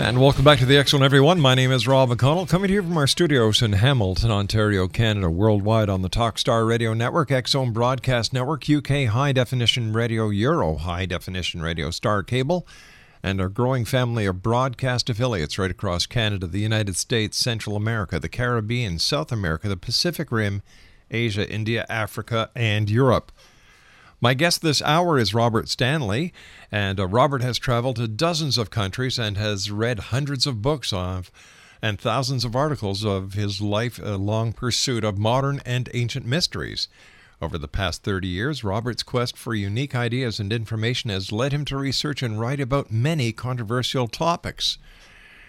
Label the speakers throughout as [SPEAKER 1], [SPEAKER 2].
[SPEAKER 1] And
[SPEAKER 2] welcome back to the Zone, everyone. My name is Rob McConnell, coming to you from our studios in Hamilton, Ontario, Canada, worldwide on the Talkstar Radio Network, Zone Broadcast Network, UK High Definition Radio, Euro High Definition Radio, Star Cable, and our growing family of broadcast affiliates right across Canada, the United States, Central America, the Caribbean, South America, the Pacific Rim, Asia, India, Africa, and Europe. My guest this hour is Robert Stanley, and uh, Robert has traveled to dozens of countries and has read hundreds of books of and thousands of articles of his life-long pursuit of modern and ancient mysteries. Over the past 30 years, Robert's quest for unique ideas and information has led him to research and write about many controversial topics.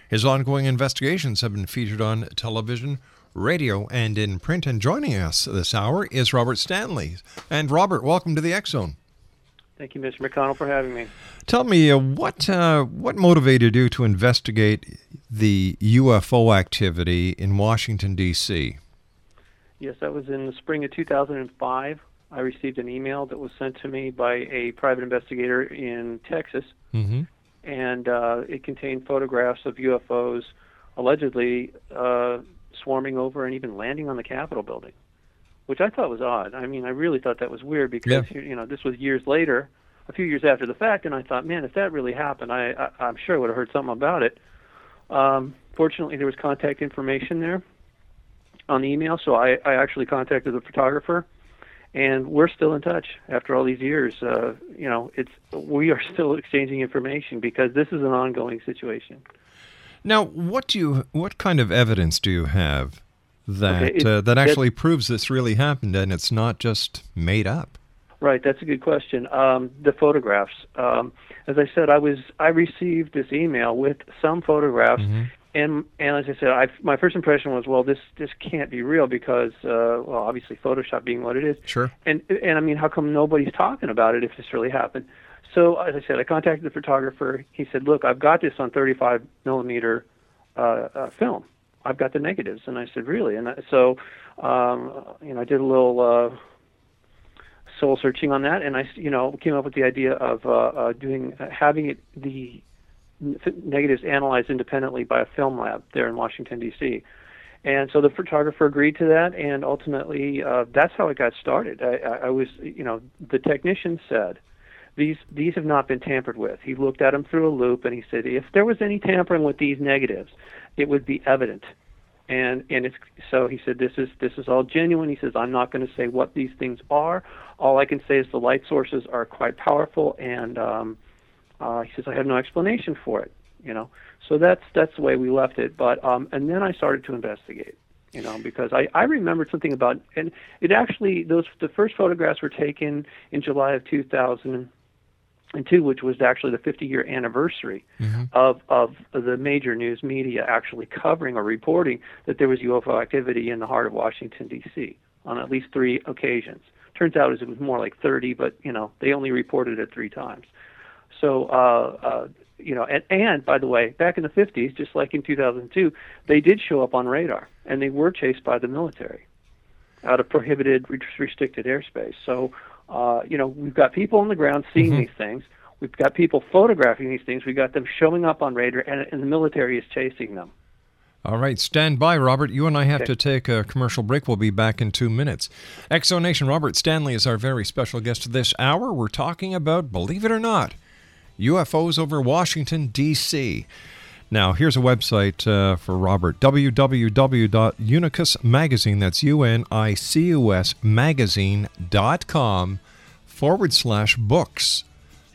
[SPEAKER 2] His ongoing investigations have been featured on television, radio, and in print. And joining us this hour is Robert Stanley. And Robert, welcome to the X Zone.
[SPEAKER 3] Thank you, Mr. McConnell, for having me.
[SPEAKER 2] Tell me uh, what uh, what motivated you to investigate the UFO activity in Washington D.C.
[SPEAKER 3] Yes, that was in the spring of 2005. I received an email that was sent to me by a private investigator in Texas,
[SPEAKER 2] Mm-hmm.
[SPEAKER 3] and uh, it contained photographs of UFOs allegedly uh, swarming over and even landing on the Capitol building, which I thought was odd. I mean, I really thought that was weird because you know this was years later, a few years after the fact, and I thought, man, if that really happened, I, I I'm sure I would have heard something about it. Um, fortunately, there was contact information there on the email, so I, I actually contacted the photographer, and we're still in touch after all these years. Uh, you know, it's we are still exchanging information because this is an ongoing situation.
[SPEAKER 2] Now, what do you what kind of evidence do you have that
[SPEAKER 3] Okay, it-
[SPEAKER 2] uh, that
[SPEAKER 3] that-
[SPEAKER 2] actually proves this really happened and it's not just made up.
[SPEAKER 3] Right, that's a good question. Um, the photographs. Um, as I said, I was I received this email with some photographs, and and as I said, I, my first impression was, well, this this can't be real because, uh, well, obviously Photoshop being what it is.
[SPEAKER 2] Sure.
[SPEAKER 3] And and I mean, how come nobody's talking about it if this really happened? So as I said, I contacted the photographer. He said, look, I've got this on 35 millimeter uh, uh, film. I've got the negatives, and I said, really? And I, so, um, you know, I did a little. Uh, soul searching on that, and I, you know, came up with the idea of uh, uh, doing uh, having it the negatives analyzed independently by a film lab there in Washington D.C. And so the photographer agreed to that, and ultimately uh, that's how it got started. I, I, I was, you know, the technician said these these have not been tampered with. He looked at them through a loupe, and he said if there was any tampering with these negatives, it would be evident. And and it's so he said this is this is all genuine. He says i'm not going to say what these things are. All i can say is the light sources are quite powerful and um uh he says i have no explanation for it you know? So that's that's the way we left it but um and then i started to investigate you know because i i remembered something about and it actually those the first photographs were taken in july of 2002 which was actually the 50 year anniversary of of the major news media actually covering or reporting that there was UFO activity in the heart of Washington D.C. on at least three occasions. Turns out as it was more like 30, but you know they only reported it three times. So uh, uh, you know, and, and by the way, back in the 50s, just like in 2002, they did show up on radar, and they were chased by the military out of prohibited, restricted airspace. So uh, you know, we've got people on the ground seeing these things. We've got people photographing these things. We've got them showing up on radar, and, and the military is chasing them.
[SPEAKER 2] All right, stand by, Robert. You and I have
[SPEAKER 3] Okay.
[SPEAKER 2] to take a commercial break. We'll be back in two minutes. Exonation Robert Stanley is our very special guest this hour. We're talking about, believe it or not, UFOs over Washington, D.C. Now, here's a website uh, for Robert www.unicusmagazine. that's U N I C U S magazine.com forward slash books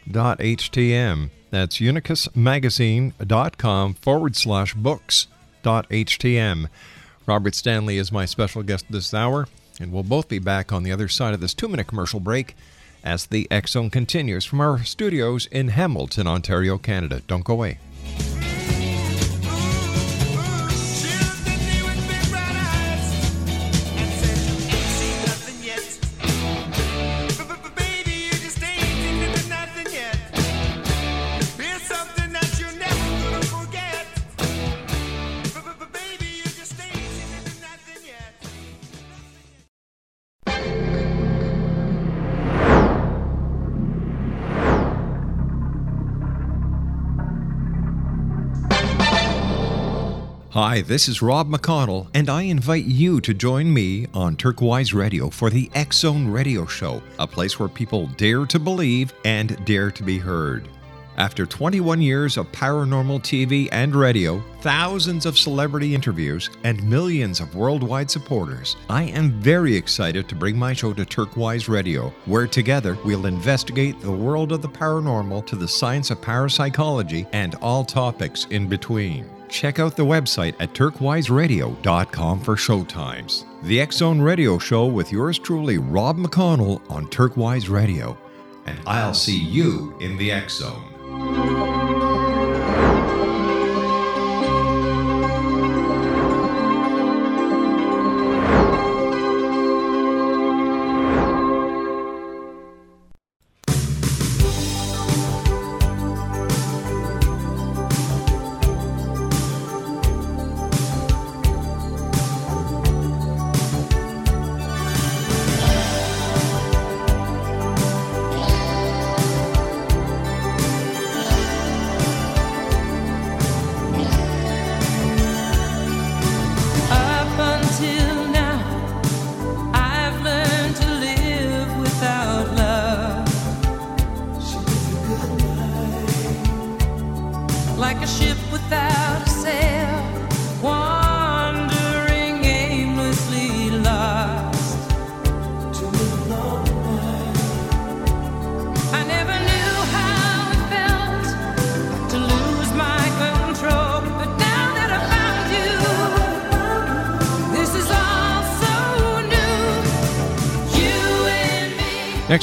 [SPEAKER 2] dot htm. That's unicusmagazine.com forward slash books dot htm. Robert Stanley is my special guest this hour, and we'll both be back on the other side of this two minute commercial break as the X Zone continues from our studios in Hamilton, Ontario, Canada. Don't go away. Hi, this is Rob McConnell, and I invite you to join me on Turquoise Radio for the Zone Radio Show, a place where people dare to believe and dare to be heard. After 21 years of paranormal TV and radio, thousands of celebrity interviews, and millions of worldwide supporters, I am very excited to bring my show to Turquoise Radio, where together we'll investigate the world of the paranormal to the science of parapsychology and all topics in between. Check out the website at turquoiseradio.com for showtimes. The X Zone Radio Show with yours truly, Rob McConnell, on Turquoise Radio. And I'll see you in the X Zone.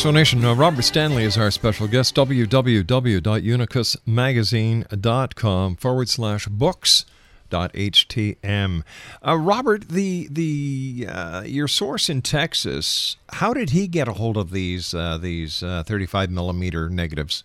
[SPEAKER 2] Exonation, uh, Robert Stanley is our special guest. www.unicusmagazine.com forward slash books htm. Uh, Robert, the the uh, your source in Texas, how did he get a hold of these uh, these uh, 35 millimeter negatives?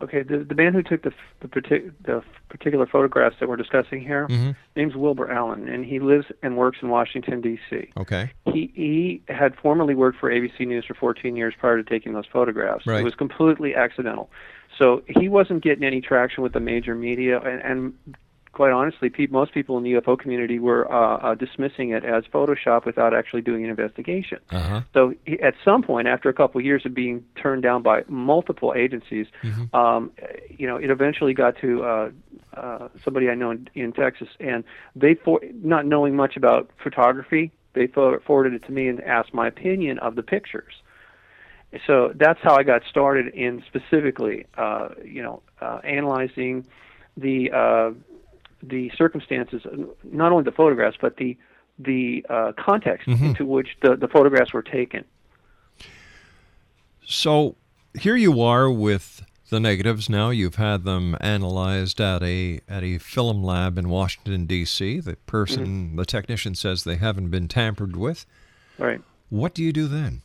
[SPEAKER 3] Okay, the the man who took the the, partic- the particular photographs that we're discussing here,
[SPEAKER 2] Mhm.
[SPEAKER 3] name's Wilbur Allen, and he lives and works in Washington D.C.
[SPEAKER 2] Okay.
[SPEAKER 3] He he had formerly worked for ABC News for 14 years prior to taking those photographs.
[SPEAKER 2] Right.
[SPEAKER 3] It was completely accidental. So he wasn't getting any traction with the major media, and, and quite honestly, pe- most people in the UFO community were uh, uh, dismissing it as Photoshop without actually doing an investigation.
[SPEAKER 2] Uh-huh.
[SPEAKER 3] So he, at some point, after a couple of years of being turned down by multiple agencies, um, you know, it eventually got to uh, uh, somebody I know in, in Texas, and they, for, not knowing much about photography, they for, forwarded it to me and asked my opinion of the pictures. So that's how I got started in specifically, uh, you know, uh, analyzing the uh, the circumstances, not only the photographs, but the the uh, context
[SPEAKER 2] Mhm.
[SPEAKER 3] into which the, the photographs were taken.
[SPEAKER 2] So here you are with the negatives now. You've had them analyzed at a at a film lab in Washington D.C. The person, the technician, says they haven't been tampered with.
[SPEAKER 3] Right.
[SPEAKER 2] What do you do then?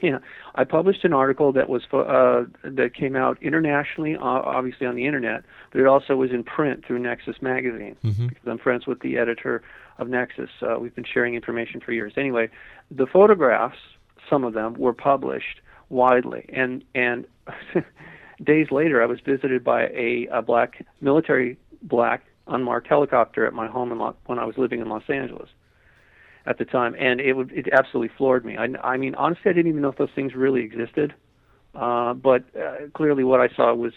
[SPEAKER 3] Yeah, I published an article that was uh, that came out internationally, uh, obviously on the internet, but it also was in print through Nexus magazine
[SPEAKER 2] Mhm.
[SPEAKER 3] because I'm friends with the editor of Nexus. Uh, we've been sharing information for years. Anyway, the photographs, some of them, were published widely, and and days later, I was visited by a, a black military black unmarked helicopter at my home in Lo- when I was living in Los Angeles at the time, and it would it absolutely floored me. I, I mean, honestly, I didn't even know if those things really existed, uh, but uh, clearly, what I saw was,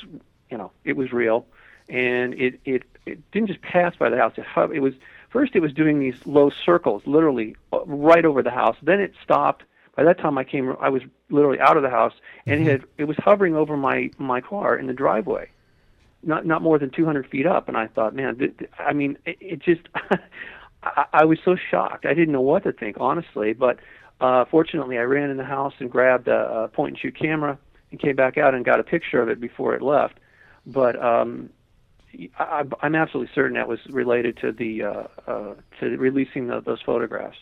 [SPEAKER 3] you know, it was real, and it it it didn't just pass by the house. It it was first it was doing these low circles, literally uh, right over the house. Then it stopped. By that time, I came. I was literally out of the house, and it had it was hovering over my my car in the driveway not not more than 200 feet up, and I thought, man, th- th- I mean, it, it just, I, I was so shocked. I didn't know what to think, honestly. But uh, fortunately, I ran in the house and grabbed a, a point and shoot camera and came back out and got a picture of it before it left. But um, I, I'm absolutely certain that was related to the uh, uh, to releasing the, those photographs.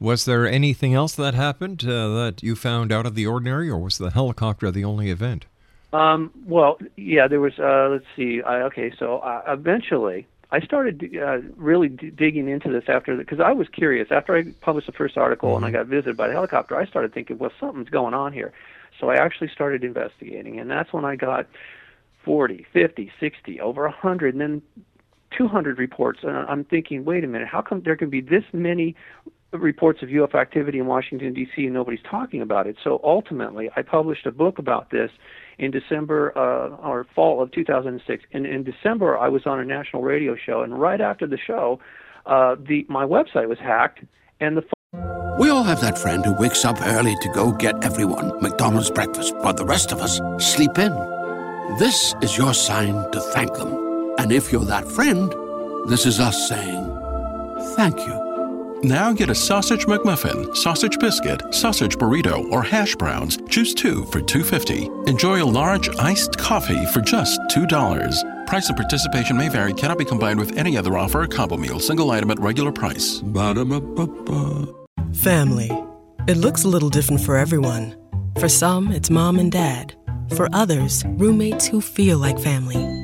[SPEAKER 2] Was there anything else that happened uh, that you found out of the ordinary, or was the helicopter the only event?
[SPEAKER 3] Um, well, yeah, there was. Uh, let's see. I, okay, so uh, eventually, I started uh, really d- digging into this after because I was curious. After I published the first article and I got visited by the helicopter, I started thinking, well, something's going on here. So I actually started investigating, and that's when I got 40, 50, 60, over 100, and then 200 reports. And I'm thinking, wait a minute, how come there can be this many reports of UFO activity in Washington, D.C., and nobody's talking about it? So ultimately, I published a book about this in December uh, or fall of 2006. And in December, I was on a national radio show, and right after the show, uh, the my website was hacked, and the
[SPEAKER 4] We all have that friend who wakes up early to go get everyone McDonald's breakfast, while the rest of us sleep in. This is your sign to thank them. And if you're that friend, this is us saying thank you.
[SPEAKER 5] Now get a sausage McMuffin, sausage biscuit, sausage burrito, or hash browns. Choose two for $2.50. Enjoy a large iced coffee for just $2. Price and participation may vary, cannot be combined with any other offer or combo meal, single item at regular price.
[SPEAKER 4] Ba-da-ba-ba-ba.
[SPEAKER 6] Family. It looks a little different for everyone. For some, it's mom and dad. For others, roommates who feel like family.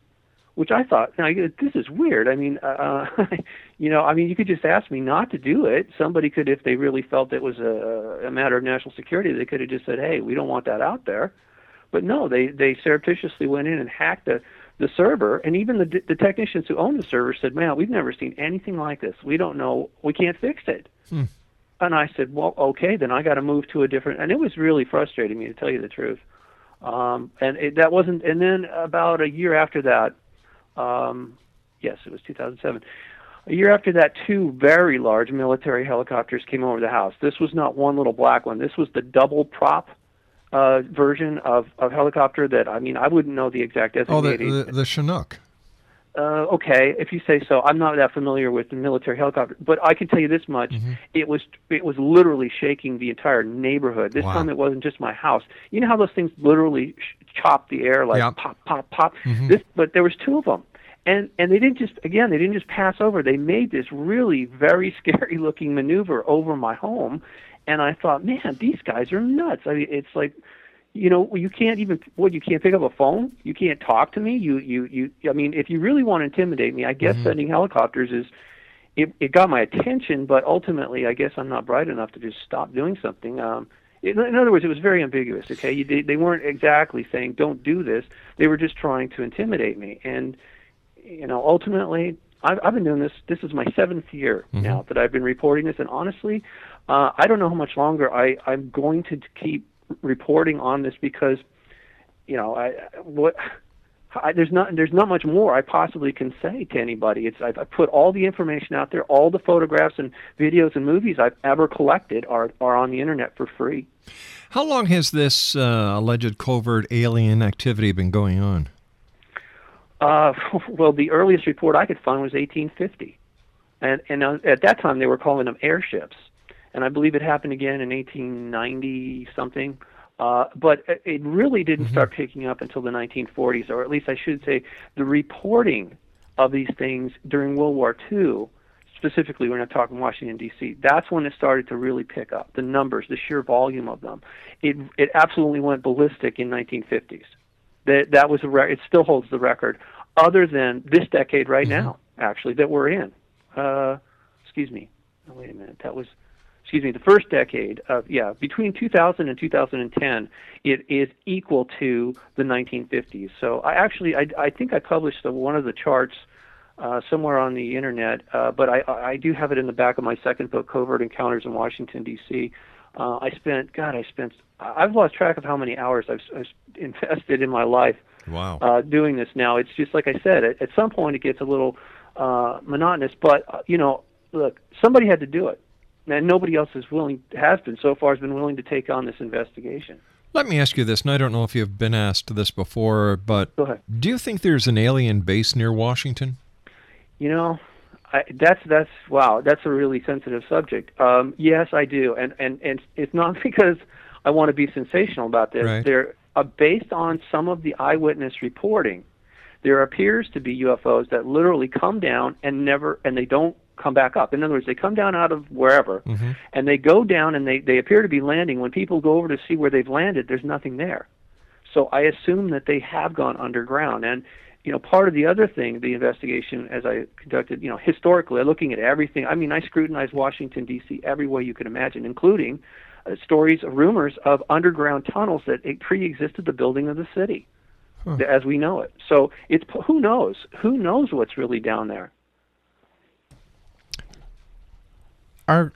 [SPEAKER 3] which I thought, now, this is weird. I mean, uh, you know, I mean, you could just ask me not to do it. Somebody could, if they really felt it was a, a matter of national security, they could have just said, "Hey, we don't want that out there." But no, they they surreptitiously went in and hacked the the server, and even the the technicians who owned the server said, "Man, we've never seen anything like this. We don't know. We can't fix it."
[SPEAKER 2] Hmm.
[SPEAKER 3] And I said, "Well, okay, then I got to move to a different." And it was really frustrating me to tell you the truth. Um, and it, that wasn't. And then about a year after that, um, yes, it was 2007. A year after that, two very large military helicopters came over the house. This was not one little black one. This was the double prop uh, version of, of helicopter that I mean I wouldn't know the exact
[SPEAKER 2] Oh, the, the, the Chinook.
[SPEAKER 3] Uh, okay, if you say so. I'm not that familiar with the military helicopter, but I can tell you this much:
[SPEAKER 2] Mm-hmm.
[SPEAKER 3] it was it was literally shaking the entire neighborhood. This
[SPEAKER 2] Wow.
[SPEAKER 3] time, it wasn't just my house. You know how those things literally sh- chop the air like
[SPEAKER 2] Yeah.
[SPEAKER 3] pop, pop, pop.
[SPEAKER 2] Mhm.
[SPEAKER 3] This, but there was two of them, and and they didn't just again they didn't just pass over. They made this really very scary looking maneuver over my home, and I thought, man, these guys are nuts. I mean, it's like you know you can't even what you can't pick up a phone you can't talk to me you you you i mean if you really want to intimidate me i guess
[SPEAKER 2] Mm-hmm.
[SPEAKER 3] sending helicopters is it it got my attention but ultimately i guess i'm not bright enough to just stop doing something um in, other words it was very ambiguous okay? You, they, they weren't exactly saying don't do this. They were just trying to intimidate me. And you know ultimately I've, I've been doing this. This is my seventh year now that I've been reporting this, and honestly, uh, I don't know how much longer I, I'm going to keep reporting on this because, you know, I what I, there's not there's not much more I possibly can say to anybody. It's I've, I put all the information out there, all the photographs and videos and movies I've ever collected are are on the internet for free.
[SPEAKER 2] How long has this uh, alleged covert alien activity been going on?
[SPEAKER 3] Uh, well, the earliest report I could find was 1850, and and uh, at that time they were calling them airships, and I believe it happened again in 1890 something. Uh, but it- really didn't start picking up until the 1940s, or at least I should say, the reporting of these things during World War II. Specifically, we're not talking Washington D.C. That's when it started to really pick up the numbers, the sheer volume of them. It it absolutely went ballistic in 1950s that that was a re- it still holds the record other than this decade right now actually that we're in uh excuse me oh, wait a minute that was excuse me the first decade of yeah between 2000 and 2010 it is equal to the 1950s so i actually i i think i published the, one of the charts uh, somewhere on the internet, uh, but I, I do have it in the back of my second book, Covert Encounters in Washington D.C. Uh, I spent, God, I spent, I've lost track of how many hours I've, I've invested in my life
[SPEAKER 2] Wow.
[SPEAKER 3] uh, doing this now. It's just like I said, at, at some point it gets a little uh, monotonous, but uh, you know, look, somebody had to do it, and nobody else is willing, has been so far, has been willing to take on this investigation.
[SPEAKER 2] Let me ask you this, and I don't know if you've been asked this before, but
[SPEAKER 3] Go ahead.
[SPEAKER 2] do you think there's an alien base near Washington?
[SPEAKER 3] You know, I, that's that's wow, that's a really sensitive subject. Um, yes, I do, and and and it's not because I want to be sensational about this.
[SPEAKER 2] Right.
[SPEAKER 3] There, uh, based on some of the eyewitness reporting, there appears to be UFOs that literally come down and never, and they don't come back up. In other words, they come down out of wherever, and they go down and they they appear to be landing. When people go over to see where they've landed, there's nothing there. So I assume that they have gone underground. And, you know, part of the other thing, the investigation as I conducted, you know, historically, looking at everything. I mean, I scrutinized Washington, D.C. every way you could imagine, including uh, stories, of rumors of underground tunnels that it pre-existed the building of the city as we know it. So it's who knows? Who knows what's really down there?
[SPEAKER 2] Are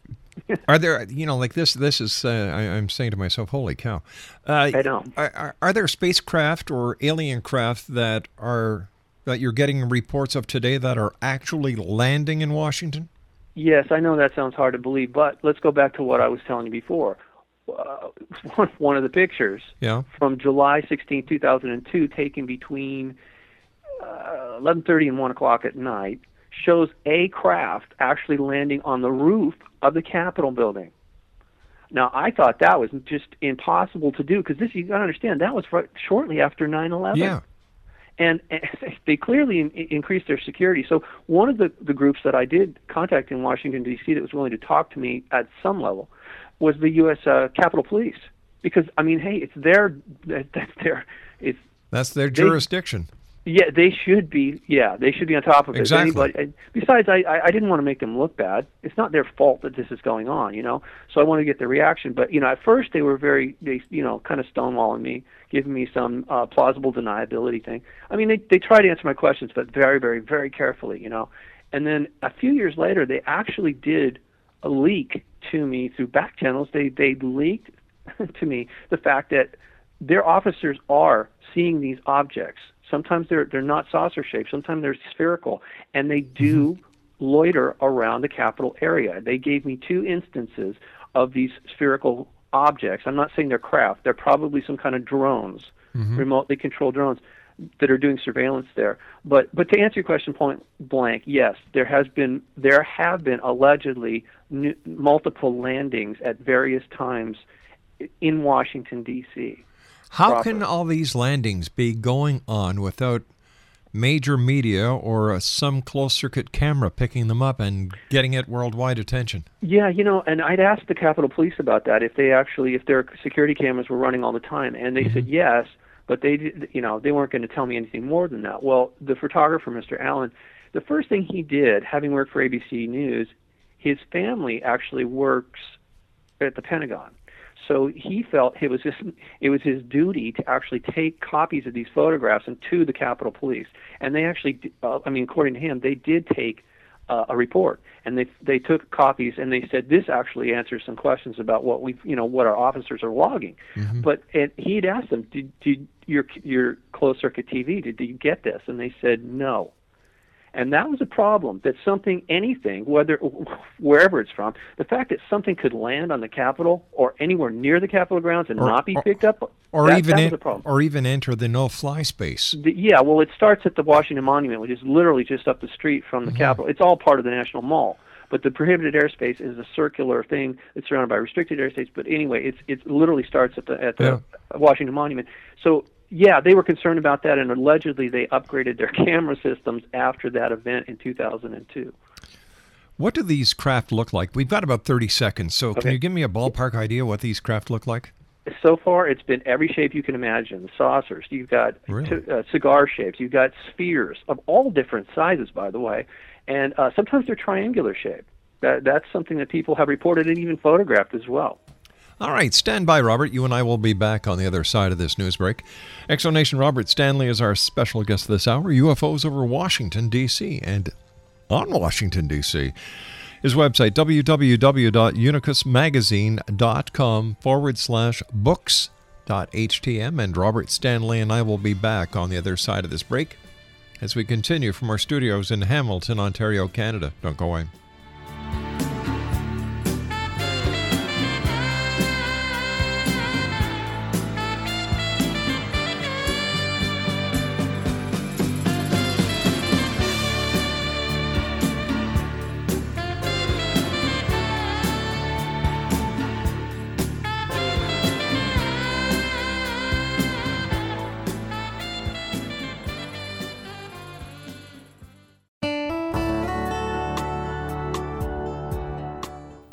[SPEAKER 2] are there you know like this this is uh, I, I'm saying to myself, holy cow! Uh,
[SPEAKER 3] I know.
[SPEAKER 2] Are, are, are there spacecraft or alien craft that are that you're getting reports of today that are actually landing in Washington?
[SPEAKER 3] Yes, I know that sounds hard to believe, but let's go back to what I was telling you before. Uh, one, one of the pictures
[SPEAKER 2] Yeah.
[SPEAKER 3] from July 16, 2002, taken between uh, 11:30 and 1 o'clock at night, shows a craft actually landing on the roof of the Capitol building. Now, I thought that was just impossible to do because this you got to understand that was right, shortly after 9/11
[SPEAKER 2] Yeah.
[SPEAKER 3] and, and they clearly in, increased their security. So one of the, the groups that I did contact in Washington D.C. that was willing to talk to me at some level was the U.S. Uh, Capitol Police, because I mean, hey, it's their that's their it's
[SPEAKER 2] That's their
[SPEAKER 3] They-
[SPEAKER 2] jurisdiction.
[SPEAKER 3] Yeah they should be yeah they should be on top of it.
[SPEAKER 2] Exactly.
[SPEAKER 3] Anybody, besides, I I I didn't want to make them look bad. It's not their fault that this is going on, you know. So I want to get their reaction. But you know, at first they were very they you know kind of stonewalling me, giving me some uh, plausible deniability thing. I mean, they they tried to answer my questions, but very very very carefully, you know. And then a few years later, they actually did a leak to me through back channels. They they leaked to me the fact that their officers are seeing these objects. Sometimes they're they're not saucer shaped. Sometimes they're spherical, and they do mm-hmm. loiter around the Capitol area. They gave me two instances of these spherical objects. I'm not saying they're craft. They're probably some kind of drones, mm-hmm. remotely controlled drones that are doing surveillance there. But but to answer your question point blank, yes, there has been there have been allegedly n- multiple landings at various times in Washington D.C.
[SPEAKER 2] How
[SPEAKER 3] proper.
[SPEAKER 2] can all these landings be going on without major media or uh, some closed circuit camera picking them up and getting it worldwide attention?
[SPEAKER 3] Yeah, you know, and I'd asked the Capitol Police about that if they actually if their security cameras were running all the time, and they said yes, but they you know they weren't going to tell me anything more than that. Well, the photographer, Mr. Allen, the first thing he did, having worked for ABC News, his family actually works at the Pentagon. So he felt it was his it was his duty to actually take copies of these photographs and to the Capitol Police, and they actually, uh, I mean, according to him, they did take uh, a report and they they took copies and they said this actually answers some questions about what we you know what our officers are logging. But and he'd asked them, did did your your closed circuit TV did you get this? And they said no. And that was a problem that something, anything, whether wherever it's from, the fact that something could land on the Capitol or anywhere near the Capitol grounds and
[SPEAKER 2] Or-
[SPEAKER 3] not be
[SPEAKER 2] or-
[SPEAKER 3] picked up,
[SPEAKER 2] Or
[SPEAKER 3] that,
[SPEAKER 2] even
[SPEAKER 3] that
[SPEAKER 2] en-
[SPEAKER 3] was a problem.
[SPEAKER 2] or even enter the no-fly space.
[SPEAKER 3] The, yeah, well, it starts at the Washington Monument, which is literally just up the street from the mm-hmm. Capitol. It's all part of the National Mall. But the prohibited airspace is a circular thing that's surrounded by restricted airspace. But anyway, it's it literally starts at the at the Washington Monument. So yeah, they were concerned about that, and allegedly they upgraded their camera systems after that event in 2002.
[SPEAKER 2] What do these craft look like? We've got about 30 seconds, so can you give me a ballpark idea what these craft look like?
[SPEAKER 3] so far it's been every shape you can imagine saucers you've got
[SPEAKER 2] Really?
[SPEAKER 3] t- uh, cigar shapes you've got spheres of all different sizes by the way and uh, sometimes they're triangular shaped that, that's something that people have reported and even photographed as well
[SPEAKER 2] All right, stand by, Robert. You and I will be back on the other side of this news break. Exonation Robert Stanley is our special guest this hour. UFOs over Washington, D.C. and on Washington, D.C. His website, www.unicusmagazine.com forward slash books.htm. And Robert Stanley and I will be back on the other side of this break as we continue from our studios in Hamilton, Ontario, Canada. Don't go away.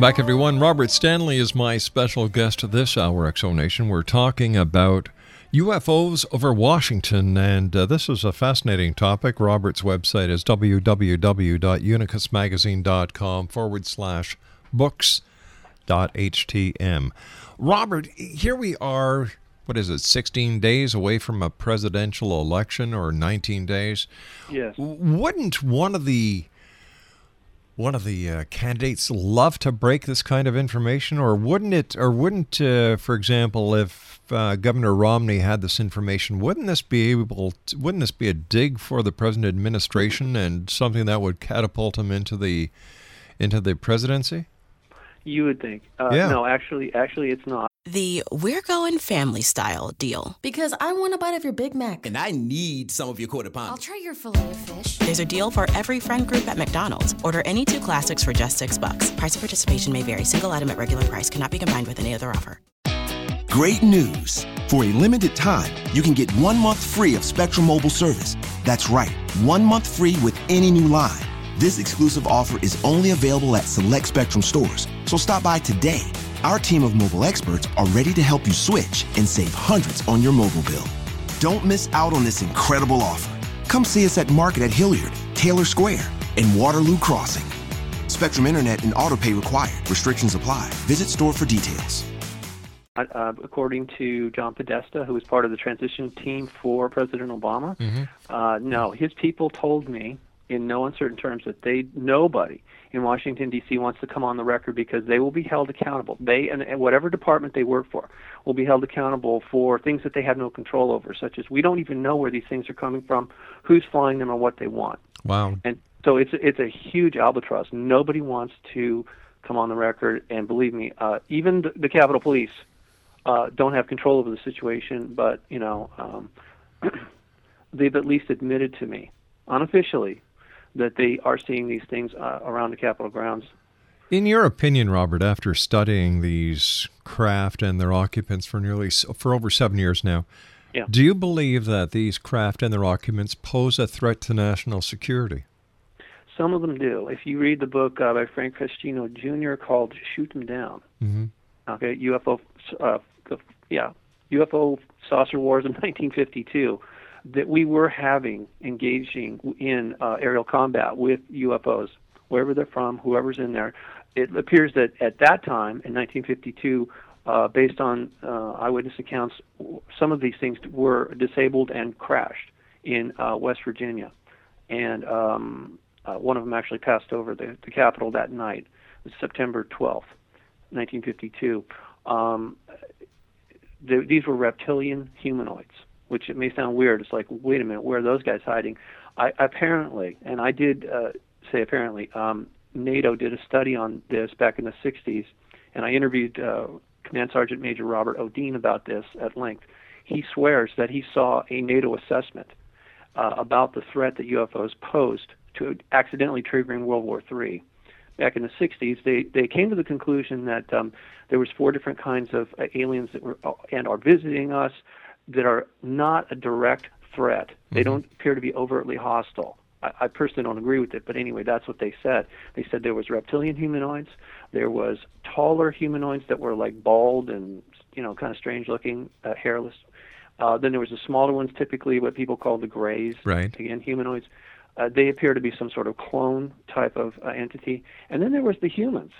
[SPEAKER 2] welcome back, everyone. Robert Stanley is my special guest this hour, Exonation. We're talking about UFOs over Washington, and uh, this is a fascinating topic. Robert's website is www.unicusmagazine.com forward slash books dot htm. Robert, here we are. What is it? 16 days away from a presidential election, or 19 days.
[SPEAKER 3] Yes.
[SPEAKER 2] Wouldn't one of the one of the uh, candidates love to break this kind of information, or wouldn't it? Or wouldn't, uh, for example, if uh, Governor Romney had this information, wouldn't this be able? To, wouldn't this be a dig for the present administration and something that would catapult him into the into the presidency?
[SPEAKER 3] You would think. Uh,
[SPEAKER 2] Yeah.
[SPEAKER 3] No, actually, actually, it's not.
[SPEAKER 6] The We're Going Family Style deal.
[SPEAKER 7] Because I want a bite of your Big Mac.
[SPEAKER 8] And I need some of your quarter pound.
[SPEAKER 7] I'll try your filet of fish.
[SPEAKER 6] There's a deal for every friend group at McDonald's. Order any two classics for just six bucks. Price of participation may vary. Single item at regular price cannot be combined with any other offer.
[SPEAKER 9] Great news! For a limited time, you can get one month free of Spectrum Mobile service. That's right, one month free with any new line. This exclusive offer is only available at select Spectrum stores, so stop by today. Our team of mobile experts are ready to help you switch and save hundreds on your mobile bill. Don't miss out on this incredible offer. Come see us at Market at Hilliard, Taylor Square, and Waterloo Crossing. Spectrum Internet and auto pay required. Restrictions apply. Visit store for details.
[SPEAKER 3] Uh, according to John Podesta, who was part of the transition team for President Obama, uh, no, his people told me in no uncertain terms that they nobody in Washington D.C. wants to come on the record because they will be held accountable. They and, and whatever department they work for will be held accountable for things that they have no control over, such as we don't even know where these things are coming from, who's flying them, or what they want.
[SPEAKER 2] Wow.
[SPEAKER 3] And so it's it's a huge albatross. Nobody wants to come on the record, and believe me, uh, even the, the Capitol Police uh, don't have control over the situation. But you know, um, they've at least admitted to me unofficially that they are seeing these things uh, around the Capitol grounds.
[SPEAKER 2] In your opinion, Robert, after studying these craft and their occupants for nearly for over seven years now,
[SPEAKER 3] Yeah.
[SPEAKER 2] do you believe that these craft and their occupants pose a threat to national security?
[SPEAKER 3] Some of them do. If you read the book uh, by Frank Feschino Jr. called "Shoot Them Down,"
[SPEAKER 2] Mm-hmm.
[SPEAKER 3] okay, UFO, uh, yeah, UFO saucer wars in 1952, that we were having engaging in uh, aerial combat with UFOs, wherever they're from, whoever's in there. It appears that at that time in 1952, uh, based on uh, eyewitness accounts, some of these things were disabled and crashed in uh, West Virginia, and um, uh, one of them actually passed over the, the Capitol that night, September 12th, 1952. Um, th- these were reptilian humanoids, which it may sound weird. It's like, wait a minute, where are those guys hiding? I apparently, and I did uh, say apparently, um, NATO did a study on this back in the 60s, and I interviewed uh, Command Sergeant Major Robert O. Dean about this at length. He swears that he saw a NATO assessment uh, about the threat that UFOs posed to accidentally triggering World War III. Back in the 60s, they, they came to the conclusion that um, there was four different kinds of uh, aliens that were uh, and are visiting us that are not a direct threat. They don't appear to be overtly hostile. I, I personally don't agree with it, but anyway, that's what they said. They said there was reptilian humanoids, there was taller humanoids that were like bald and you know kind of strange looking, uh, hairless. Uh, then there was the smaller ones, typically what people call the grays.
[SPEAKER 2] Right.
[SPEAKER 3] Again, humanoids. Uh, they appear to be some sort of clone type of uh, entity. And then there was the humans,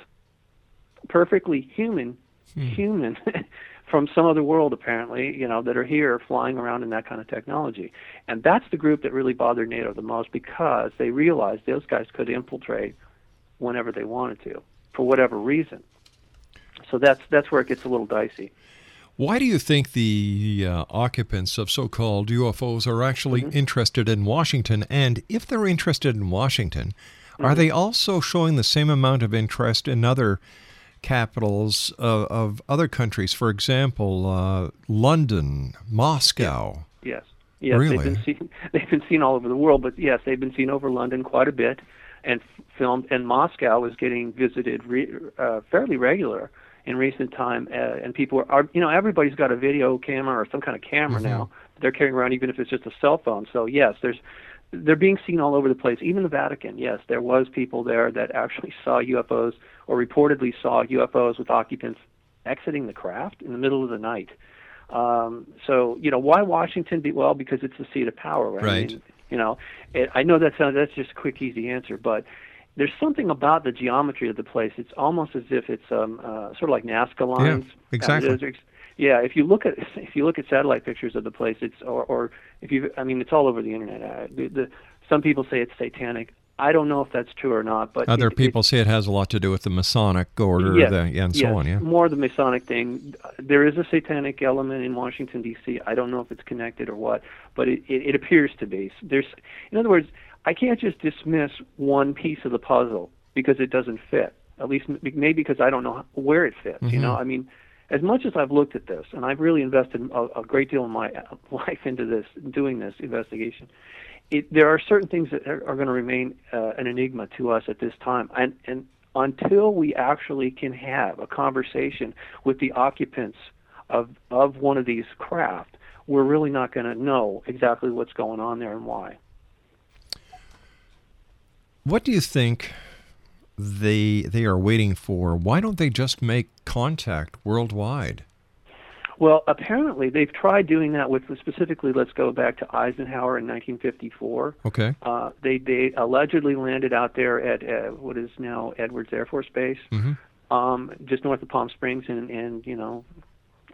[SPEAKER 3] perfectly human, human from some other world apparently, you know, that are here flying around in that kind of technology. And that's the group that really bothered NATO the most because they realized those guys could infiltrate whenever they wanted to, for whatever reason. So that's that's where it gets a little dicey.
[SPEAKER 2] Why do you think the uh, occupants of so called UFOs are actually
[SPEAKER 3] Mm-hmm.
[SPEAKER 2] interested in Washington? And if they're interested in Washington,
[SPEAKER 3] Mm-hmm.
[SPEAKER 2] are they also showing the same amount of interest in other capitals of, of other countries? For example, uh, London, Moscow.
[SPEAKER 3] Yes. Yes,
[SPEAKER 2] Really?
[SPEAKER 3] they've been seen. They've been seen all over the world, but yes, they've been seen over London quite a bit, and filmed. And Moscow is getting visited re, uh, fairly regular in recent time. Uh, and people are, you know, everybody's got a video camera or some kind of camera now that they're carrying around, even if it's just a cell phone. So yes, there's they're being seen all over the place. Even the Vatican, yes, there was people there that actually saw UFOs or reportedly saw UFOs with occupants exiting the craft in the middle of the night. Um, so you know why Washington? Be well because it's the seat of power. Right. I mean, you know, it, I know that sounds that's just a quick, easy answer, but there's something about the geometry of the place. It's almost as if it's um, uh, sort of like Nazca lines. Yeah, exactly. Yeah, if you look at if you look at satellite pictures of the place, it's or, or if you I mean it's all over the internet. Uh, the, the, some people say it's satanic. I don't know if that's true or not, but
[SPEAKER 2] Other
[SPEAKER 3] it- it-
[SPEAKER 2] people say it has a lot to do with the Masonic order
[SPEAKER 3] Yes,
[SPEAKER 2] the, and so
[SPEAKER 3] yes,
[SPEAKER 2] on. Yeah.
[SPEAKER 3] more the Masonic thing. There is a satanic element in Washington D.C. I don't know if it's connected or what, but it, it, it appears to be. There's, in other words, I can't just dismiss one piece of the puzzle because it doesn't fit. At least maybe because I don't know where it fits. You know,
[SPEAKER 10] Mhm.
[SPEAKER 3] I mean, as much as I've looked at this, and I've really invested a, a great deal of my uh, life into this, doing this investigation. It, there are certain things that are, are going to remain uh, an enigma to us at this time, and and until we actually can have a conversation with the occupants of of one of these craft, we're really not going to know exactly what's going on there and why.
[SPEAKER 2] What do you think they they are waiting for? Why don't they just make contact worldwide?
[SPEAKER 3] Well, apparently they've tried doing that with specifically. Let's go back to Eisenhower in 1954.
[SPEAKER 2] Okay.
[SPEAKER 3] Uh, they they allegedly landed out there at uh, what is now Edwards Air Force Base,
[SPEAKER 2] Mm-hmm.
[SPEAKER 3] um, just north of Palm Springs, and and you know,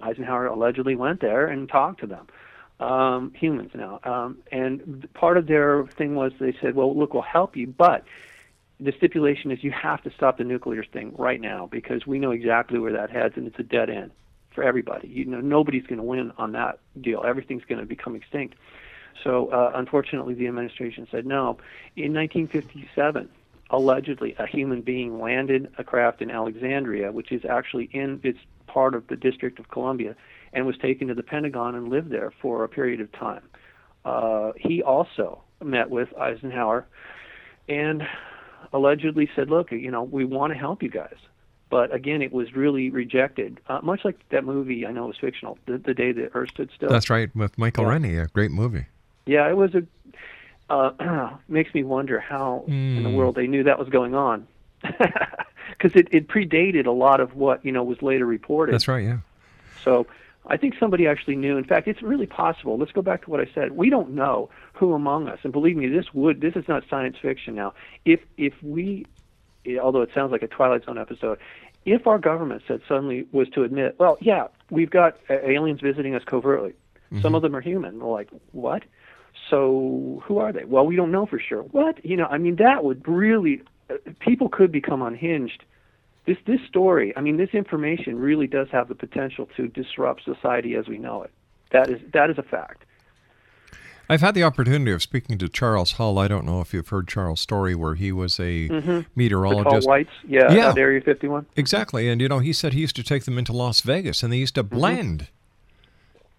[SPEAKER 3] Eisenhower allegedly went there and talked to them, um, humans now. Um, and part of their thing was they said, well, look, we'll help you, but the stipulation is you have to stop the nuclear thing right now because we know exactly where that heads, and it's a dead end for everybody. You know, nobody's going to win on that deal. Everything's going to become extinct. So, uh, unfortunately, the administration said no. In 1957, allegedly, a human being landed a craft in Alexandria, which is actually in it's part of the District of Columbia, and was taken to the Pentagon and lived there for a period of time. Uh, he also met with Eisenhower and allegedly said, "Look, you know, we want to help you guys." But again, it was really rejected, uh, much like that movie. I know it was fictional, the, the day the Earth stood still.
[SPEAKER 2] That's right, with Michael
[SPEAKER 3] Yeah.
[SPEAKER 2] Rennie, a great movie.
[SPEAKER 3] Yeah, it was a. Uh, makes me wonder how in the
[SPEAKER 2] Hmm.
[SPEAKER 3] world they knew that was going on, because it, it predated a lot of what you know was later reported.
[SPEAKER 2] That's right, yeah.
[SPEAKER 3] So I think somebody actually knew. In fact, it's really possible. Let's go back to what I said. We don't know who among us, and believe me, this would this is not science fiction now. If if we, although it sounds like a Twilight Zone episode, if our government said suddenly was to admit, well, yeah, we've got aliens visiting us covertly. Some of them are human. We're like, what? So who are they? Well, we don't know for sure. What? You know, I mean, that would really uh, people could become unhinged this this story, I mean, this information really does have the potential to disrupt society as we know it. That is that is a fact.
[SPEAKER 2] I've had the opportunity of speaking to Charles Hall. I don't know if you've heard Charles' story where he was a
[SPEAKER 3] Mhm.
[SPEAKER 2] meteorologist.
[SPEAKER 3] The tall whites, yeah,
[SPEAKER 2] yeah,
[SPEAKER 3] Area 51.
[SPEAKER 2] Exactly. And, you know, he said he used to take them into Las Vegas and they used to blend.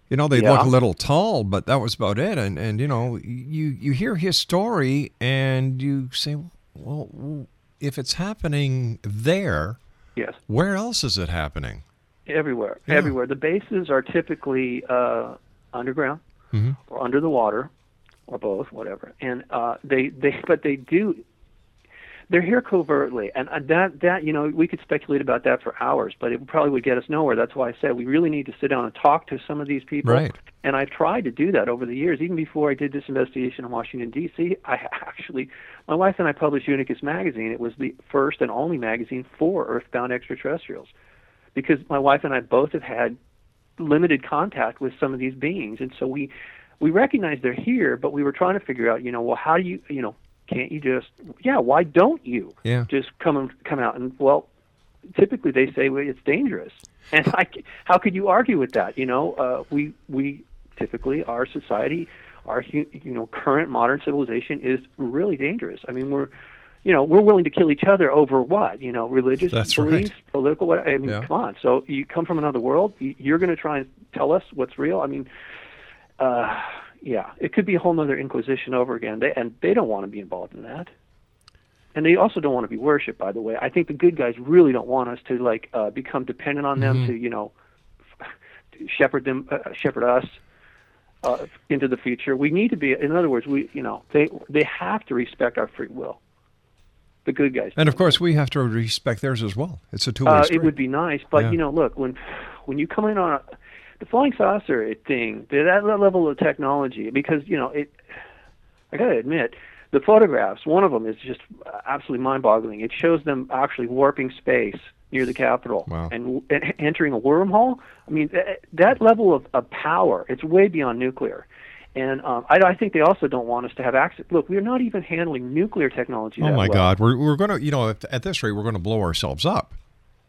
[SPEAKER 2] You know, they'd
[SPEAKER 3] Mm-hmm. Yeah.
[SPEAKER 2] look a little tall, but that was about it. And, and you know, you, you hear his story and you say, well, if it's happening there,
[SPEAKER 3] Yes.
[SPEAKER 2] where else is it happening?
[SPEAKER 3] Everywhere,
[SPEAKER 2] Yeah.
[SPEAKER 3] everywhere. The bases are typically uh, underground
[SPEAKER 2] Mhm.
[SPEAKER 3] or under the water, or both, whatever. And uh, they they but they do. They're here covertly, and uh, that that you know we could speculate about that for hours, but it probably would get us nowhere. That's why I said we really need to sit down and talk to some of these people.
[SPEAKER 2] Right.
[SPEAKER 3] And I've tried to do that over the years. Even before I did this investigation in Washington D.C., I actually, my wife and I published Unicus magazine. It was the first and only magazine for Earthbound extraterrestrials, because my wife and I both have had limited contact with some of these beings, and so we we recognize they're here, but we were trying to figure out, you know, well, how do you, you know, can't you just, yeah, why don't you
[SPEAKER 2] Yeah.
[SPEAKER 3] just come and come out? And well, typically they say well, it's dangerous, and I, how could you argue with that? You know, uh, we we typically our society, our you know current modern civilization is really dangerous. I mean, we're you know we're willing to kill each other over what you know religious
[SPEAKER 2] That's right.
[SPEAKER 3] beliefs, political. What I mean,
[SPEAKER 2] Yeah.
[SPEAKER 3] come on. So you come from another world, you- you're going to try and tell us what's real. I mean. Uh, yeah, it could be a whole nother inquisition over again. They, and they don't want to be involved in that. And they also don't want to be worshipped. By the way, I think the good guys really don't want us to like uh, become dependent on them
[SPEAKER 2] Mhm.
[SPEAKER 3] to you know shepherd them, uh, shepherd us. uh, into the future. We need to be, in other words, we you know they they have to respect our free will. The good guys.
[SPEAKER 2] And of course, we have to respect theirs as well. It's a two-way
[SPEAKER 3] Uh,
[SPEAKER 2] street.
[SPEAKER 3] it would be nice, but
[SPEAKER 2] Yeah.
[SPEAKER 3] you know, look when when you come in on a, the flying saucer thing, that, that level of technology, because you know it. I got to admit, the photographs. One of them is just absolutely mind-boggling. It shows them actually warping space near the Capitol
[SPEAKER 2] Wow.
[SPEAKER 3] and, and entering a wormhole. I mean, that, that level of, of power. It's way beyond nuclear. And um, I, I think they also don't want us to have access. Look, we're not even handling nuclear technology.
[SPEAKER 2] oh my
[SPEAKER 3] well.
[SPEAKER 2] God, we're we're going to you know at, at this rate we're going to blow ourselves up.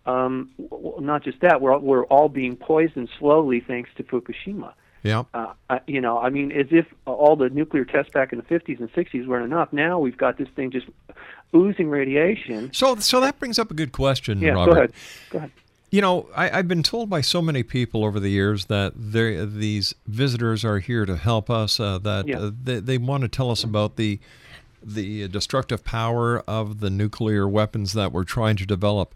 [SPEAKER 3] um, w- w- not just that, we're all- we're all being poisoned slowly thanks to Fukushima.
[SPEAKER 2] Yeah.
[SPEAKER 3] Uh, you know, I mean, as if all the nuclear tests back in the 50s and 60s weren't enough. Now we've got this thing just oozing radiation.
[SPEAKER 2] So so that brings up a good question,
[SPEAKER 3] Yeah,
[SPEAKER 2] Robert.
[SPEAKER 3] go ahead. Go ahead.
[SPEAKER 2] You know, I, I've been told by so many people over the years that these visitors are here to help us. Uh, that
[SPEAKER 3] Yeah.
[SPEAKER 2] uh, they, they want to tell us about the the destructive power of the nuclear weapons that we're trying to develop.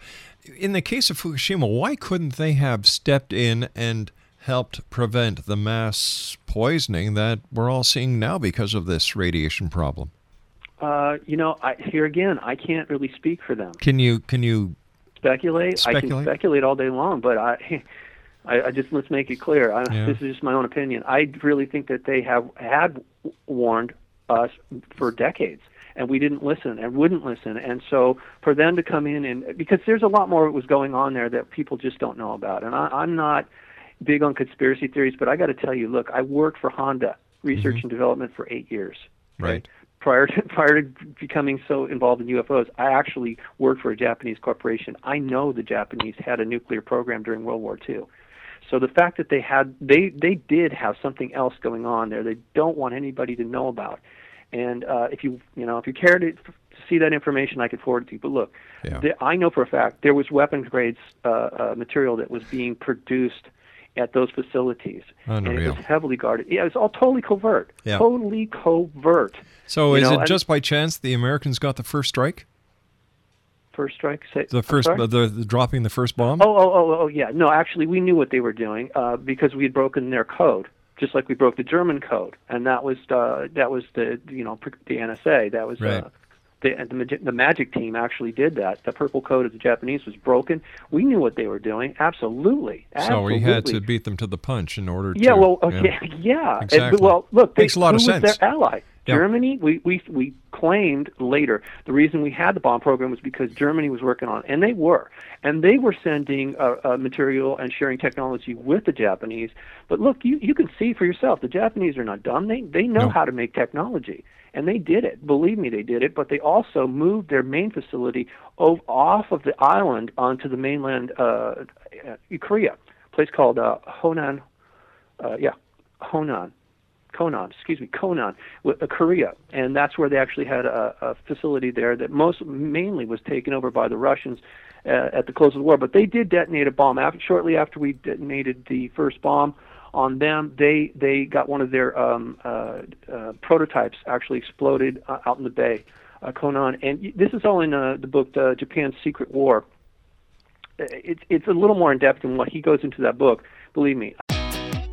[SPEAKER 2] In the case of Fukushima, why couldn't they have stepped in and helped prevent the mass poisoning that we're all seeing now because of this radiation problem?
[SPEAKER 3] Uh, you know, I, here again, I can't really speak for them.
[SPEAKER 2] Can you can you
[SPEAKER 3] Speculate, I can
[SPEAKER 2] Speculate?
[SPEAKER 3] speculate all day long, but I, I, I just let's make it clear. I,
[SPEAKER 2] Yeah.
[SPEAKER 3] This is just my own opinion. I really think that they have had warned us for decades, and we didn't listen and wouldn't listen. And so for them to come in and because there's a lot more that was going on there that people just don't know about. And I, I'm not big on conspiracy theories, but I got to tell you, look, I worked for Honda research mm-hmm. and development for eight years
[SPEAKER 2] right?
[SPEAKER 3] Prior to prior to becoming so involved in UFOs, I actually worked for a Japanese corporation. I know the Japanese had a nuclear program during World War II. So the fact that they had they they did have something else going on there they don't want anybody to know about. And uh, if you you know if you care to, to see that information, I could forward it to you. But look,
[SPEAKER 2] Yeah.
[SPEAKER 3] there, I know for a fact there was weapons grade uh, uh, material that was being produced at those facilities, and it was heavily guarded. Yeah, it was all totally covert,
[SPEAKER 2] Yeah.
[SPEAKER 3] totally covert.
[SPEAKER 2] So
[SPEAKER 3] You
[SPEAKER 2] is
[SPEAKER 3] know,
[SPEAKER 2] it just by chance the Americans got the first strike?
[SPEAKER 3] First strike. Say,
[SPEAKER 2] The first,
[SPEAKER 3] sorry?
[SPEAKER 2] the, the dropping the first bomb.
[SPEAKER 3] Oh, oh, oh, oh, yeah. No, actually, we knew what they were doing uh, because we had broken their code, just like we broke the German code, and that was uh, that was the you know the NSA. That was
[SPEAKER 2] Right.
[SPEAKER 3] uh, the the, the magic team actually did that. The purple code of the Japanese was broken. We knew what they were doing. Absolutely.
[SPEAKER 2] So we had to beat them to the punch in order
[SPEAKER 3] Yeah,
[SPEAKER 2] to.
[SPEAKER 3] well, okay, yeah. And-
[SPEAKER 2] Exactly.
[SPEAKER 3] well, look, they,
[SPEAKER 2] Makes a lot of sense.
[SPEAKER 3] their ally? Germany. We, we we claimed later the reason we had the bomb program was because Germany was working on, it, and they were, and they were sending uh, uh, material and sharing technology with the Japanese. But look, you you can see for yourself, the Japanese are not dumb. They they know
[SPEAKER 2] No.
[SPEAKER 3] how to make technology. And they did it. Believe me, they did it. But they also moved their main facility o- off of the island onto the mainland, uh, uh, Korea, a place called uh, Honan, uh, yeah, Honan, Konan, excuse me, Konan, uh, Korea, and that's where they actually had a, a facility there that most mainly was taken over by the Russians uh, at the close of the war. But they did detonate a bomb after, shortly after we detonated the first bomb on them. They they got one of their um, uh, uh, prototypes actually exploded uh, out in the bay, uh, Konan, and this is all in uh, the book uh, Japan's Secret War. Uh, It's it's a little more in depth than what he goes into that book. Believe me,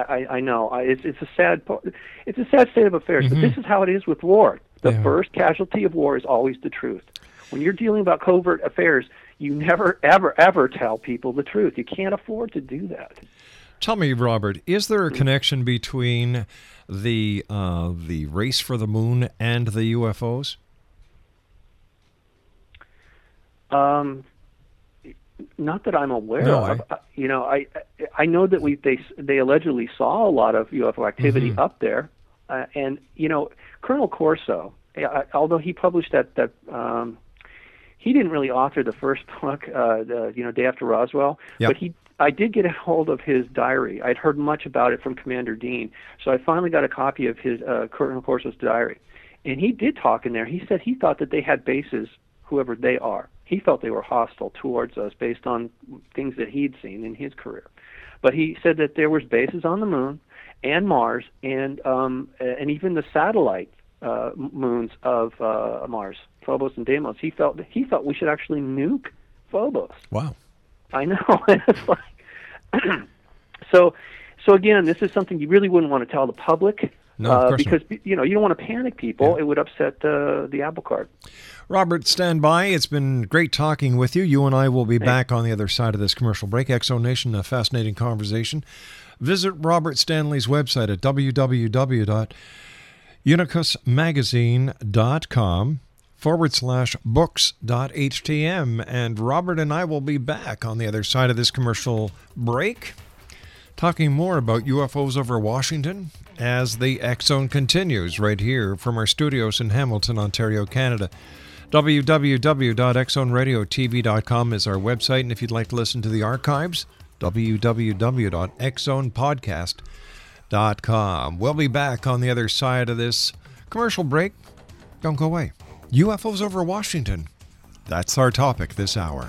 [SPEAKER 3] I, I, know. I, it's it's a sad it's a sad state of affairs. But this is how it is with war. The
[SPEAKER 2] Yeah.
[SPEAKER 3] first casualty of war is always the truth. When you're dealing about covert affairs, you never ever ever tell people the truth. You can't afford to do that.
[SPEAKER 2] Tell me, Robert, is there a connection between the uh, the race for the moon and the UFOs?
[SPEAKER 3] Um, not that I'm aware
[SPEAKER 2] No,
[SPEAKER 3] of. Uh, You know, I I know that we they they allegedly saw a lot of UFO activity
[SPEAKER 2] Mhm.
[SPEAKER 3] up there, uh, and you know, Colonel Corso, uh, although he published that that um, he didn't really author the first book, uh, the you know, Day After Roswell,
[SPEAKER 2] Yep.
[SPEAKER 3] but he. I did get a hold of his diary. I'd heard much about it from Commander Dean, so I finally got a copy of his uh, Colonel Corso's diary, and he did talk in there. He said he thought that they had bases, whoever they are. He felt they were hostile towards us based on things that he'd seen in his career. But he said that there was bases on the moon and Mars and um, and even the satellite uh, moons of uh, Mars, Phobos and Deimos. He felt he felt we should actually nuke Phobos.
[SPEAKER 2] Wow.
[SPEAKER 3] I know. it's like so. So again, this is something you really wouldn't want to tell the public.
[SPEAKER 2] No, of
[SPEAKER 3] uh,
[SPEAKER 2] course not.
[SPEAKER 3] because you know you don't want to panic people. It would upset uh, the apple cart.
[SPEAKER 2] Robert, stand by. It's been great talking with you. You and I will be back on the other side of this commercial break. Exo Nation, a fascinating conversation. Visit Robert Stanley's website at www.unicusmagazine.com forward slash books.htm. And Robert and I will be back on the other side of this commercial break talking more about UFOs over Washington as the X Zone continues right here from our studios in Hamilton, Ontario, Canada. www.xzoneradiotv.com is our website, and if you'd like to listen to the archives, www.xzonepodcast.com. We'll be back on the other side of this commercial break. Don't go away. UFOs over Washington. That's our topic this hour.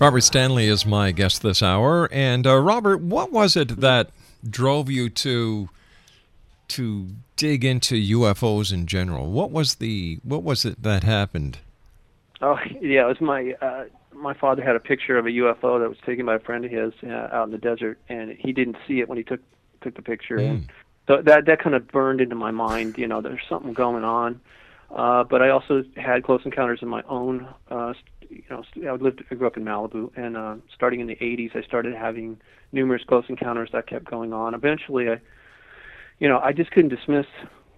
[SPEAKER 2] Robert Stanley is my guest this hour. And uh, Robert, what was it that drove you to to dig into UFOs in general? What was the what was it that happened?
[SPEAKER 3] Oh yeah, it was my uh, my father had a picture of a UFO that was taken by a friend of his uh, out in the desert, and he didn't see it when he took took the picture. And so that that kind of burned into my mind. You know, there's something going on. Uh, but I also had close encounters of my own. Uh, you know, I lived, I grew up in Malibu, and uh, starting in the 80s, I started having numerous close encounters that kept going on. Eventually, I, you know, I just couldn't dismiss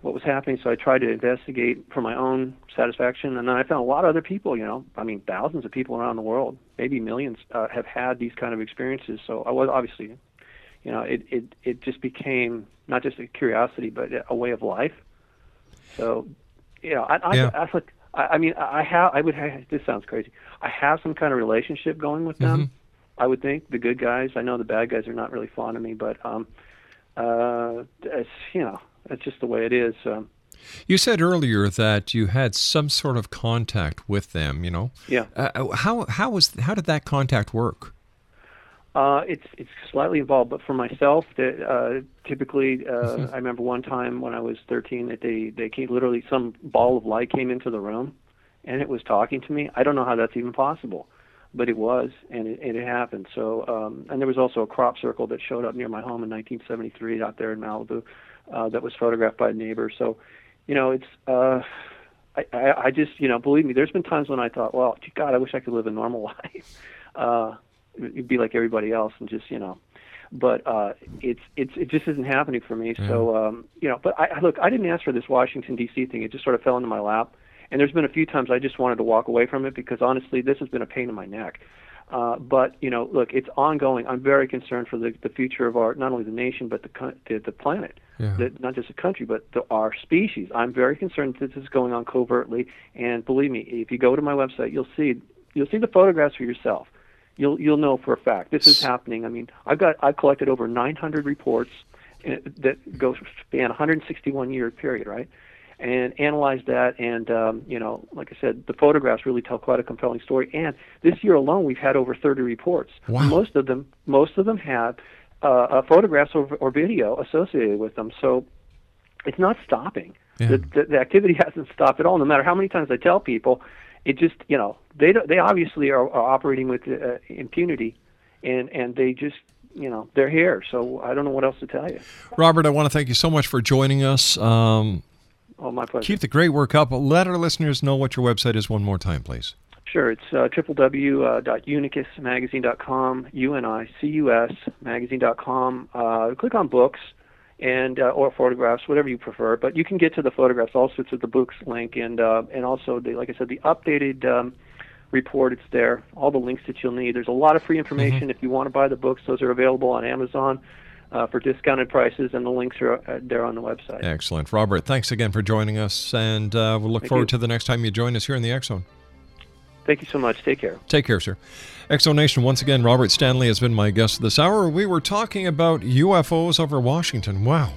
[SPEAKER 3] what was happening. So I tried to investigate for my own satisfaction, and then I found a lot of other people. You know, I mean, thousands of people around the world, maybe millions, uh, have had these kind of experiences. So I was obviously, you know, it it it just became not just a curiosity, but a way of life. So, you know, I I,
[SPEAKER 2] Yeah.
[SPEAKER 3] I, I, I I mean, I have I would have, this sounds crazy. I have some kind of relationship going with them. I would think the good guys. I know the bad guys are not really fond of me, but um, uh, it's you know, it's just the way it is. Um,
[SPEAKER 2] You said earlier that you had some sort of contact with them. You know.
[SPEAKER 3] Yeah.
[SPEAKER 2] Uh, how how was how did that contact work?
[SPEAKER 3] Uh, it's it's slightly involved, but for myself, that uh, typically, uh, I remember one time when I was 13 that they they came literally some ball of light came into the room, and it was talking to me. I don't know how that's even possible, but it was, and it, and it happened. So, um, and there was also a crop circle that showed up near my home in 1973 out there in Malibu, uh, that was photographed by a neighbor. So, you know, it's. Uh, I, I, I just, you know, believe me, there's been times when I thought, well, God, I wish I could live a normal life. Uh, you'd be like everybody else and just, you know, but uh, it's it's it just isn't happening for me. So, um, you know, but I look, I didn't ask for this Washington D.C. thing. It just sort of fell into my lap. And there's been a few times I just wanted to walk away from it because honestly, this has been a pain in my neck. Uh, but you know, look, it's ongoing. I'm very concerned for the the future of our not only the nation but the the, the planet
[SPEAKER 2] Yeah.
[SPEAKER 3] the, not just the country, but the, our species. I'm very concerned that this is going on covertly. And believe me, if you go to my website, you'll see you'll see the photographs for yourself. You'll you'll know for a fact this is happening. I mean, I've got I've collected over 900 reports uh, that go span 161 year period, right? And analyzed that, and um, you know, like I said, the photographs really tell quite a compelling story. And this year alone, we've had over 30 reports.
[SPEAKER 2] Wow.
[SPEAKER 3] Most of them, most of them have uh, uh, photographs or, or video associated with them. So it's not stopping.
[SPEAKER 2] Yeah.
[SPEAKER 3] The, the, the activity hasn't stopped at all. No matter how many times I tell people, it just you know they don't- they obviously are, are operating with uh, impunity, and and they just you know they're here. So I don't know what else to tell you.
[SPEAKER 2] Robert, I want to thank you so much for joining us. Um,
[SPEAKER 3] Oh, my pleasure.
[SPEAKER 2] keep the great work up. Let our listeners know what your website is one more time, please.
[SPEAKER 3] Sure, it's uh, www.unicusmagazine.com, U-N-I-C-U-S magazine.com. Uh, click on books and uh, or photographs, whatever you prefer. But you can get to the photographs also to the books link and uh, and also the like I said the updated um, report. It's there, all the links that you'll need. There's a lot of free information if you want to buy the books. Those are available on Amazon. Uh, for discounted prices, and the links are uh, there on the website.
[SPEAKER 2] Excellent. Robert, thanks again for joining us, and uh, we'll look
[SPEAKER 3] Thank
[SPEAKER 2] forward
[SPEAKER 3] you.
[SPEAKER 2] to the next time you join us here in the Zone.
[SPEAKER 3] Thank you so much. Take care.
[SPEAKER 2] Take care, sir. Exonation, once again, Robert Stanley has been my guest this hour. We were talking about UFOs over Washington. Wow.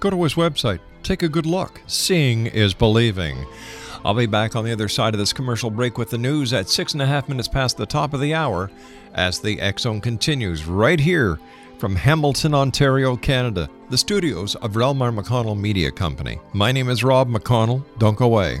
[SPEAKER 2] Go to his website. Take a good look. Seeing is believing. I'll be back on the other side of this commercial break with the news at six and a half minutes past the top of the hour as the Zone continues right here from Hamilton, Ontario, Canada, the studios of Relmar McConnell Media Company. My name is Rob McConnell. Don't go away.